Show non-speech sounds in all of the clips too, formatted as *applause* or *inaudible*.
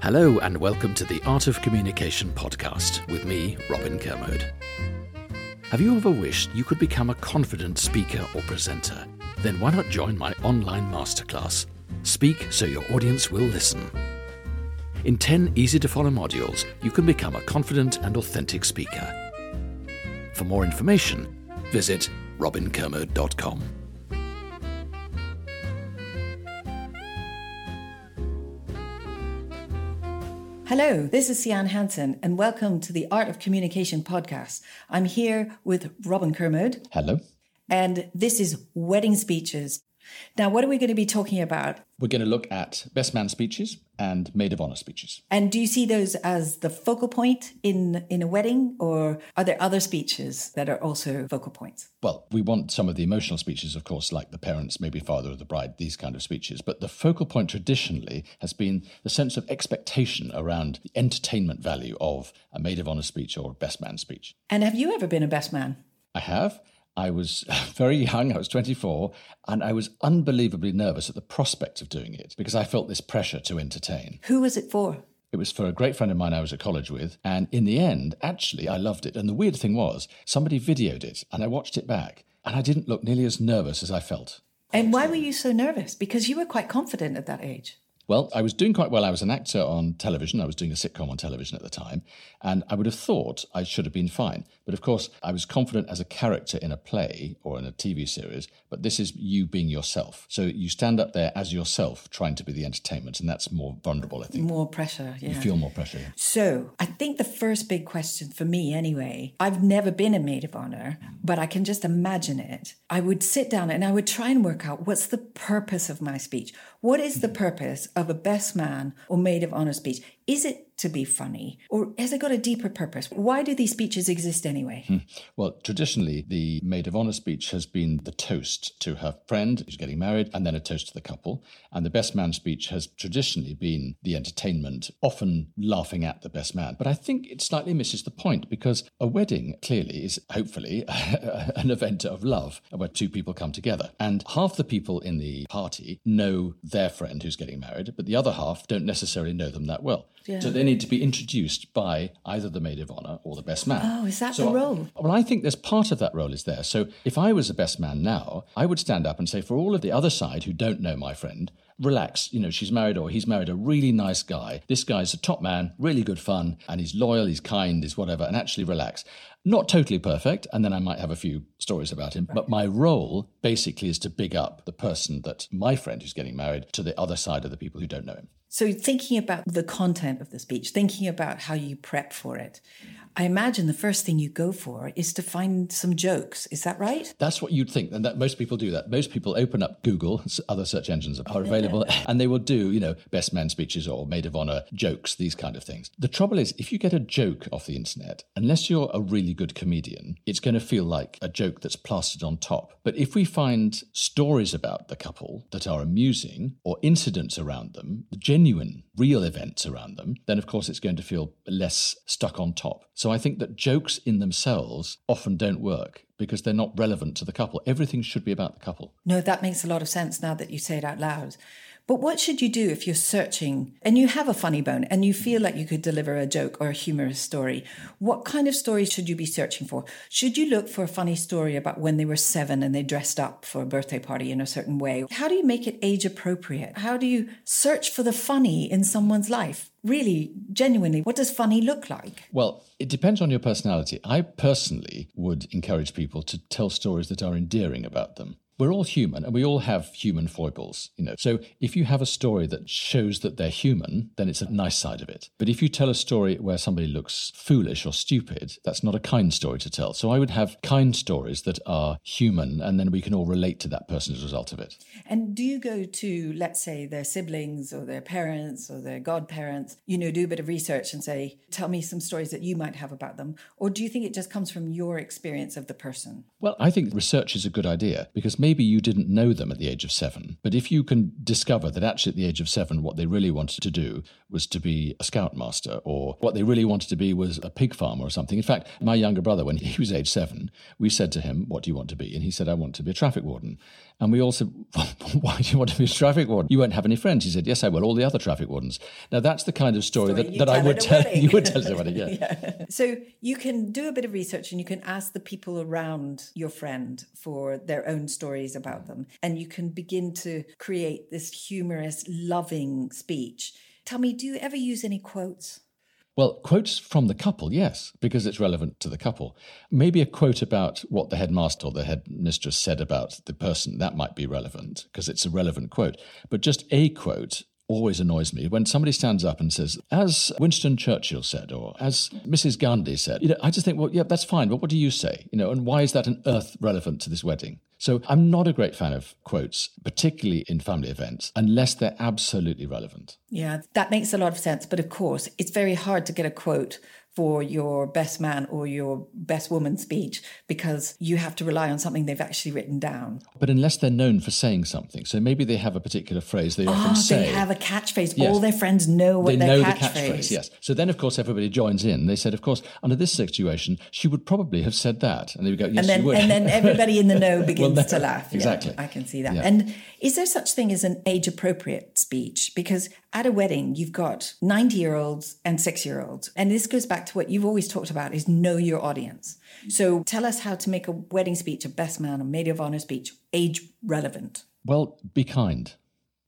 Hello, and welcome to the Art of Communication podcast with me, Robin Kermode. Have you ever wished you could become a confident speaker or presenter? Then why not join my online masterclass? Speak so your audience will listen. In 10 easy to follow modules, you can become a confident and authentic speaker. For more information, visit robinkermode.com. Hello, this is Sian Hansen, and welcome to the Art of Communication podcast. I'm here with Robin Kermode, Hello. and this is Wedding Speeches. Now, what are we going to be talking about? We're going to look at best man speeches and maid of honor speeches. And do you see those as the focal point in, in a wedding, or are there other speeches that are also focal points? Well, we want some of the emotional speeches, of course, like the parents, maybe father of the bride, these kind of speeches. But the focal point traditionally has been the sense of expectation around the entertainment value of a maid of honor speech or a best man speech. And have you ever been a best man? I have. I was *laughs* very young, I was 24, and I was unbelievably nervous at the prospect of doing it because I felt this pressure to entertain. Who was it for? It was for a great friend of mine I was at college with. And in the end, actually, I loved it. And the weird thing was, somebody videoed it and I watched it back. And I didn't look nearly as nervous as I felt. And why were you so nervous? Because you were quite confident at that age. Well, I was doing quite well. I was an actor on television. I was doing a sitcom on television at the time. And I would have thought I should have been fine. But of course, I was confident as a character in a play or in a TV series. But this is you being yourself. So you stand up there as yourself, trying to be the entertainment. And that's more vulnerable, I think. More pressure, yeah. You feel more pressure. So, I think the first big question for me, anyway, I've never been a maid of honor, but I can just imagine it. I would sit down and I would try and work out what's the purpose of my speech? What is the purpose of a best man or maid of honor speech? Is it to be funny or has it got a deeper purpose? Why do these speeches exist anyway? Hmm. Well, traditionally, the maid of honor speech has been the toast to her friend who's getting married, and then a toast to the couple. And the best man speech has traditionally been the entertainment, often laughing at the best man. But I think it slightly misses the point because a wedding clearly is hopefully *laughs* an event of love where two people come together. And half the people in the party know their friend who's getting married, but the other half don't necessarily know them that well. Yeah. So they need to be introduced by either the maid of honor or the best man. Oh, is that So- the role? well, I think there's part of that role is there. So if I was the best man now, I would stand up and say, for all of the other side who don't know my friend, relax. You know, she's married or he's married a really nice guy. This guy's a top man, really good fun, and he's loyal, he's kind, he's whatever, and actually relax. Not totally perfect, and then I might have a few stories about him. But my role basically is to big up the person that my friend who's getting married to the other side of the people who don't know him. So, thinking about the content of the speech, thinking about how you prep for it, I imagine the first thing you go for is to find some jokes. Is that right? That's what you'd think, and that most people do that. Most people open up Google, other search engines are available, and they will do, you know, best man speeches or maid of honor jokes, these kind of things. The trouble is, if you get a joke off the internet, unless you're a really good comedian, it's going to feel like a joke that's plastered on top. But if we find stories about the couple that are amusing or incidents around them, genuine, real events around them, then of course it's going to feel less stuck on top. So I think that jokes in themselves often don't work because they're not relevant to the couple. Everything should be about the couple. No, that makes a lot of sense now that you say it out loud. But what should you do if you're searching and you have a funny bone and you feel like you could deliver a joke or a humorous story? What kind of stories should you be searching for? Should you look for a funny story about when they were seven and they dressed up for a birthday party in a certain way? How do you make it age appropriate? How do you search for the funny in someone's life? Really, genuinely, what does funny look like? Well, it depends on your personality. I personally would encourage people to tell stories that are endearing about them. We're all human and we all have human foibles, you know. So if you have a story that shows that they're human, then it's a nice side of it. But if you tell a story where somebody looks foolish or stupid, that's not a kind story to tell. So I would have kind stories that are human and then we can all relate to that person as a result of it. And do you go to, let's say, their siblings or their parents or their godparents, you know, do a bit of research and say, tell me some stories that you might have about them? Or do you think it just comes from your experience of the person? Well, I think research is a good idea because maybe you didn't know them at the age of seven. But if you can discover that actually at the age of seven, what they really wanted to do was to be a scoutmaster, or what they really wanted to be was a pig farmer or something. In fact, my younger brother, when he was age seven, we said to him, What do you want to be? And he said, I want to be a traffic warden. And we all said, *laughs* Why do you want to be a traffic warden? You won't have any friends. He said, Yes, I will. All the other traffic wardens. Now, that's the kind of story, Story that, that I would tell *laughs* you would tell somebody. Yeah. *laughs* Yeah. So you can do a bit of research and you can ask the people around your friend for their own stories about them. And you can begin to create this humorous, loving speech. Tell me, do you ever use any quotes? Well, quotes from the couple, yes, because it's relevant to the couple. Maybe a quote about what the headmaster or the headmistress said about the person, that might be relevant because it's a relevant quote. But just a quote always annoys me when somebody stands up and says, as Winston Churchill said, or as Mrs. Gandhi said, you know, I just think, well, yeah, that's fine, but what do you say? You know, and why is that an earth relevant to this wedding? So I'm not a great fan of quotes, particularly in family events, unless they're absolutely relevant. Yeah, that makes a lot of sense. But of course, it's very hard to get a quote for your best man or your best woman speech because you have to rely on something they've actually written down. But unless they're known for saying something, so maybe they have a particular phrase they often Ah, say. they have a catchphrase. Yes. All their friends know what they their know the catchphrase. catchphrase, yes. So then, of course, everybody joins in. They said, of course, under this situation, she would probably have said that. And they would go, yes, and then she would. and then everybody in the know *laughs* begins no, to laugh. Yeah, exactly. I can see that. Yeah. And is there such thing as an age appropriate speech? Because at a wedding, you've got 90 year olds and six year olds. And this goes back to what you've always talked about is know your audience. So tell us how to make a wedding speech, a best man, a maid of honor speech, age relevant. well, be kind.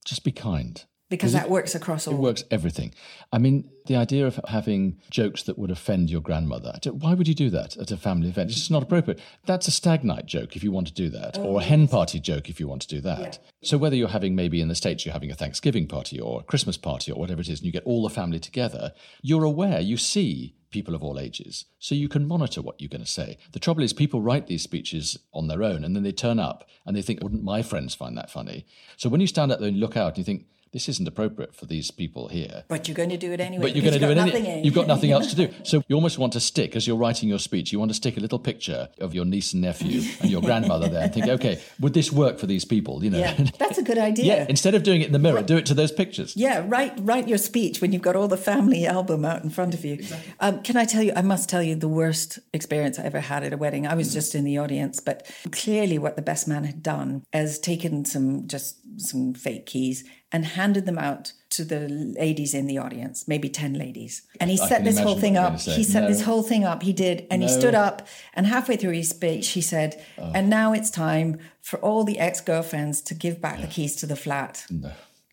Just be kind. Because that works across all. It works everything. I mean, the idea of having jokes that would offend your grandmother. Why would you do that at a family event? It's just not appropriate. That's a stag night joke if you want to do that, Oh, or a hen party joke if you want to do that. So, whether you're having maybe in the States, you're having a Thanksgiving party or a Christmas party or whatever it is, and you get all the family together, you're aware, you see people of all ages, so you can monitor what you're going to say. The trouble is, people write these speeches on their own and then they turn up and they think, wouldn't my friends find that funny? So, when you stand up there and look out and you think, this isn't appropriate for these people here. But you're going to do it anyway. But you're going to do you've it got any- nothing. You've got nothing else to do. So you almost want to stick, as you're writing your speech, you want to stick a little picture of your niece and nephew and your grandmother there and think, *laughs* okay, would this work for these people? You know? Yeah, that's a good *laughs* idea. yeah, instead of doing it in the mirror, do it to those pictures. Yeah, write write your speech when you've got all the family album out in front of you. Um, can I tell you? I must tell you the worst experience I ever had at a wedding. I was just in the audience, but clearly, what the best man had done is taken some just some fake keys and handed them out to the ladies in the audience, maybe ten ladies, and he I set this whole thing up. He set No. this whole thing up. He did, and he stood up, and halfway through his speech, he said, Oh. "And now it's time for all the ex girlfriends to give back the keys to the flat." No,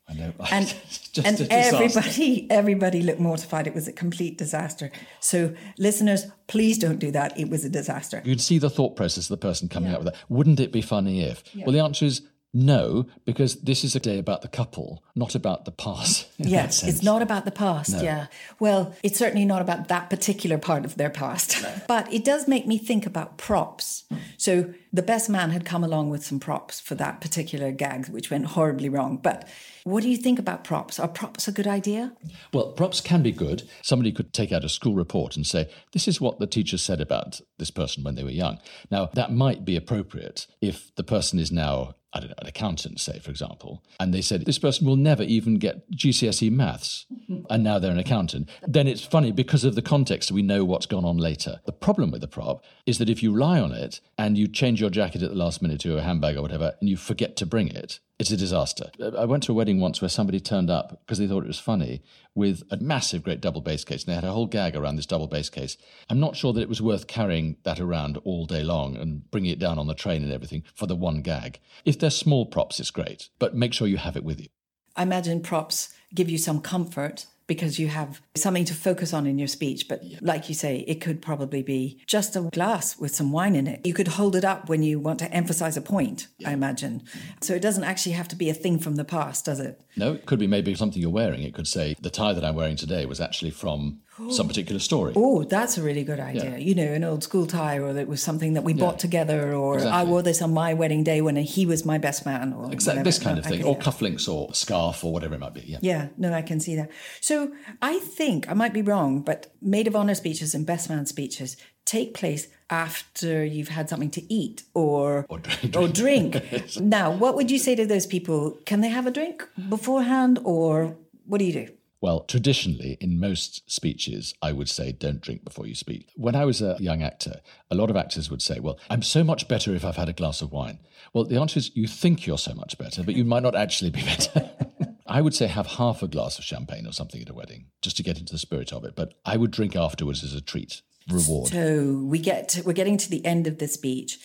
I know. *laughs* and just and everybody everybody looked mortified it was a complete disaster so listeners please don't do that it was a disaster You'd see the thought process of the person coming up with that. Wouldn't it be funny if? Well, the answer is no, because this is a day about the couple, not about the past. *laughs* yes it's not about the past yeah. Well it's certainly not about that particular part of their past. *laughs* But it does make me think about props. So the best man had come along with some props for that particular gag which went horribly wrong. But what do you think about props? Are props a good idea? Well, props can be good. Somebody could take out a school report and say, this is what the teacher said about this person when they were young. Now, that might be appropriate if the person is now, I don't know, an accountant, say, for example, and they said, this person will never even get GCSE maths, *laughs* and now they're an accountant. Then it's funny because of the context, we know what's gone on later. The problem with the prop is that if you rely on it and you change your jacket at the last minute to a handbag or whatever, and you forget to bring it, it's a disaster. I went to a wedding once where somebody turned up because they thought it was funny with a massive, great double bass case. And they had a whole gag around this double bass case. I'm not sure that it was worth carrying that around all day long and bringing it down on the train and everything for the one gag. If they're small props, it's great, but make sure you have it with you. I imagine props give you some comfort because you have something to focus on in your speech. But like you say, it could probably be just a glass with some wine in it. You could hold it up when you want to emphasize a point, I imagine. So it doesn't actually have to be a thing from the past, does it? No, it could be maybe something you're wearing. It could say the tie that I'm wearing today was actually from some particular story. Oh, that's a really good idea. Yeah. You know, an old school tie, or it was something that we bought together, or uh, I wore this on my wedding day when he was my best man, or Exactly whatever. this kind of thing, or cufflinks, or scarf, or whatever it might be. Yeah. Yeah, no, I can see that. So I think I might be wrong, but maid of honor speeches and best man speeches take place after you've had something to eat or Or drink. *laughs* or drink. *laughs* now, what would you say to those people? Can they have a drink beforehand, or what do you do? Well, traditionally, in most speeches, I would say don't drink before you speak. When I was a young actor, a lot of actors would say, Well, I'm so much better if I've had a glass of wine. Well, the answer is you think you're so much better, but you might not actually be better. *laughs* I would say have half a glass of champagne or something at a wedding just to get into the spirit of it. But I would drink afterwards as a treat, reward. So we get to, we're getting to the end of the speech.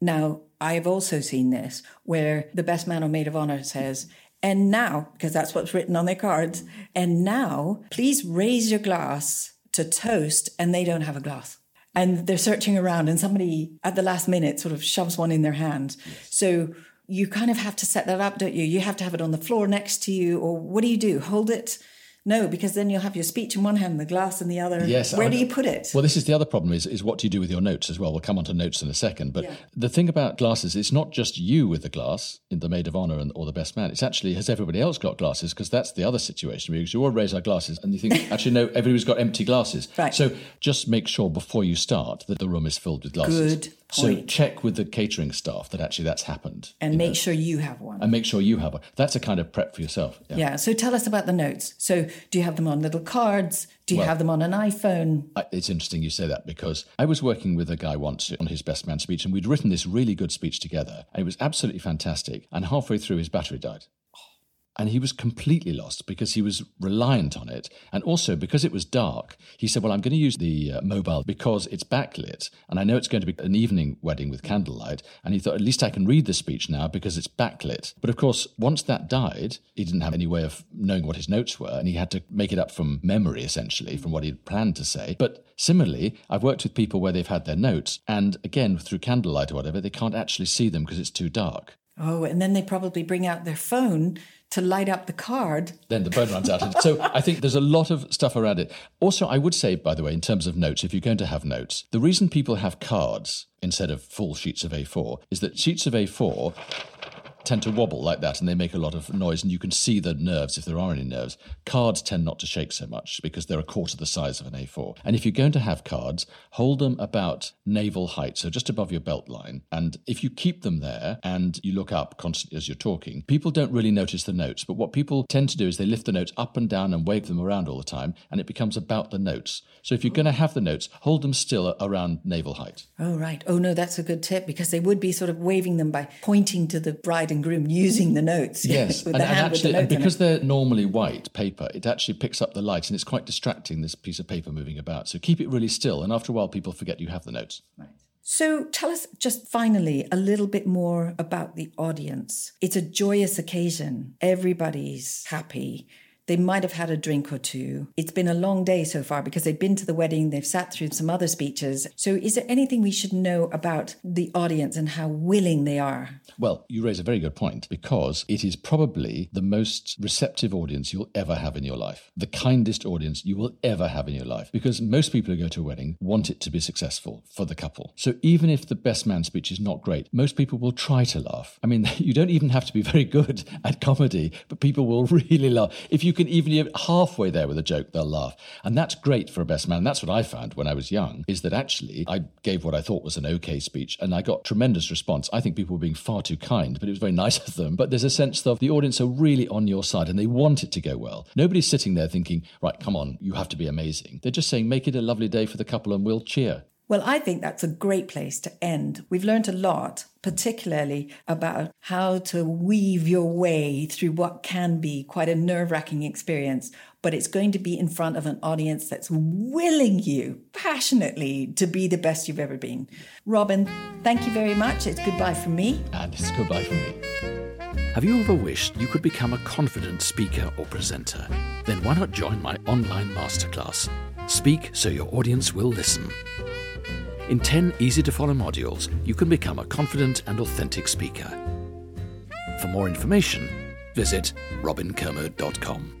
Now, I've also seen this where the best man or maid of honor says, and now, because that's what's written on their cards, and now please raise your glass to toast, and they don't have a glass. And they're searching around, and somebody at the last minute sort of shoves one in their hand. So you kind of have to set that up, don't you? You have to have it on the floor next to you, or what do you do? Hold it no, because then you'll have your speech in one hand, the glass in the other. Yes. Where I, do you put it? Well, this is the other problem is, is what do you do with your notes as well? We'll come on to notes in a second. But yeah. the thing about glasses, it's not just you with the glass in the maid of honor and, or the best man. It's actually, has everybody else got glasses? Because that's the other situation because you all raise our glasses and you think, *laughs* actually, no, everybody's got empty glasses. Right. So just make sure before you start that the room is filled with glasses. Good so check with the catering staff that actually that's happened. And make know. sure you have one. And make sure you have one. That's a kind of prep for yourself. Yeah. yeah. So tell us about the notes. So do you have them on little cards? Do you well, have them on an iPhone? It's interesting you say that because I was working with a guy once on his best man speech and we'd written this really good speech together and it was absolutely fantastic. And halfway through his battery died and he was completely lost because he was reliant on it. And also because it was dark, he said, Well, I'm going to use the uh, mobile because it's backlit. And I know it's going to be an evening wedding with candlelight. And he thought, At least I can read the speech now because it's backlit. But of course, once that died, he didn't have any way of knowing what his notes were. And he had to make it up from memory, essentially, from what he'd planned to say. But similarly, I've worked with people where they've had their notes. And again, through candlelight or whatever, they can't actually see them because it's too dark. Oh, and then they probably bring out their phone to light up the card. Then the phone runs out. so I think there's a lot of stuff around it. Also, I would say, by the way, in terms of notes, if you're going to have notes, the reason people have cards instead of full sheets of A4 is that sheets of A4 tend to wobble like that and they make a lot of noise and you can see the nerves if there are any nerves. Cards tend not to shake so much because they're a quarter the size of an A4. And if you're going to have cards, hold them about navel height, so just above your belt line. And if you keep them there and you look up constantly as you're talking, people don't really notice the notes. But what people tend to do is they lift the notes up and down and wave them around all the time and it becomes about the notes. So if you're going to have the notes, hold them still around navel height. Oh, right. Oh, no, that's a good tip because they would be sort of waving them by pointing to the bride and and groom using the notes. Yes, and, and, actually, and because they're normally white paper, it actually picks up the light and it's quite distracting, this piece of paper moving about. So keep it really still, and after a while, people forget you have the notes. Right. So tell us just finally a little bit more about the audience. It's a joyous occasion. Everybody's happy. They might have had a drink or two. It's been a long day so far because they've been to the wedding, they've sat through some other speeches. So, is there anything we should know about the audience and how willing they are? Well, you raise a very good point because it is probably the most receptive audience you'll ever have in your life, the kindest audience you will ever have in your life. Because most people who go to a wedding want it to be successful for the couple. So, even if the best man speech is not great, most people will try to laugh. I mean, *laughs* you don't even have to be very good at comedy, but people will *laughs* really laugh. If you can even be halfway there with a joke, they'll laugh. And that's great for a best man. And That's what I found when I was young, is that actually I gave what I thought was an okay speech and I got tremendous response. I think people were being far too kind, but it was very nice *laughs* of them. But there's a sense of the audience are really on your side and they want it to go well. Nobody's sitting there thinking, right, come on, you have to be amazing. They're just saying, make it a lovely day for the couple and we'll cheer. Well, I think that's a great place to end. We've learned a lot, particularly about how to weave your way through what can be quite a nerve wracking experience, but it's going to be in front of an audience that's willing you passionately to be the best you've ever been. Robin, thank you very much. It's goodbye from me. And it's goodbye from me. Have you ever wished you could become a confident speaker or presenter? Then why not join my online masterclass? Speak so your audience will listen. In 10 easy to follow modules, you can become a confident and authentic speaker. For more information, visit robinkermode.com.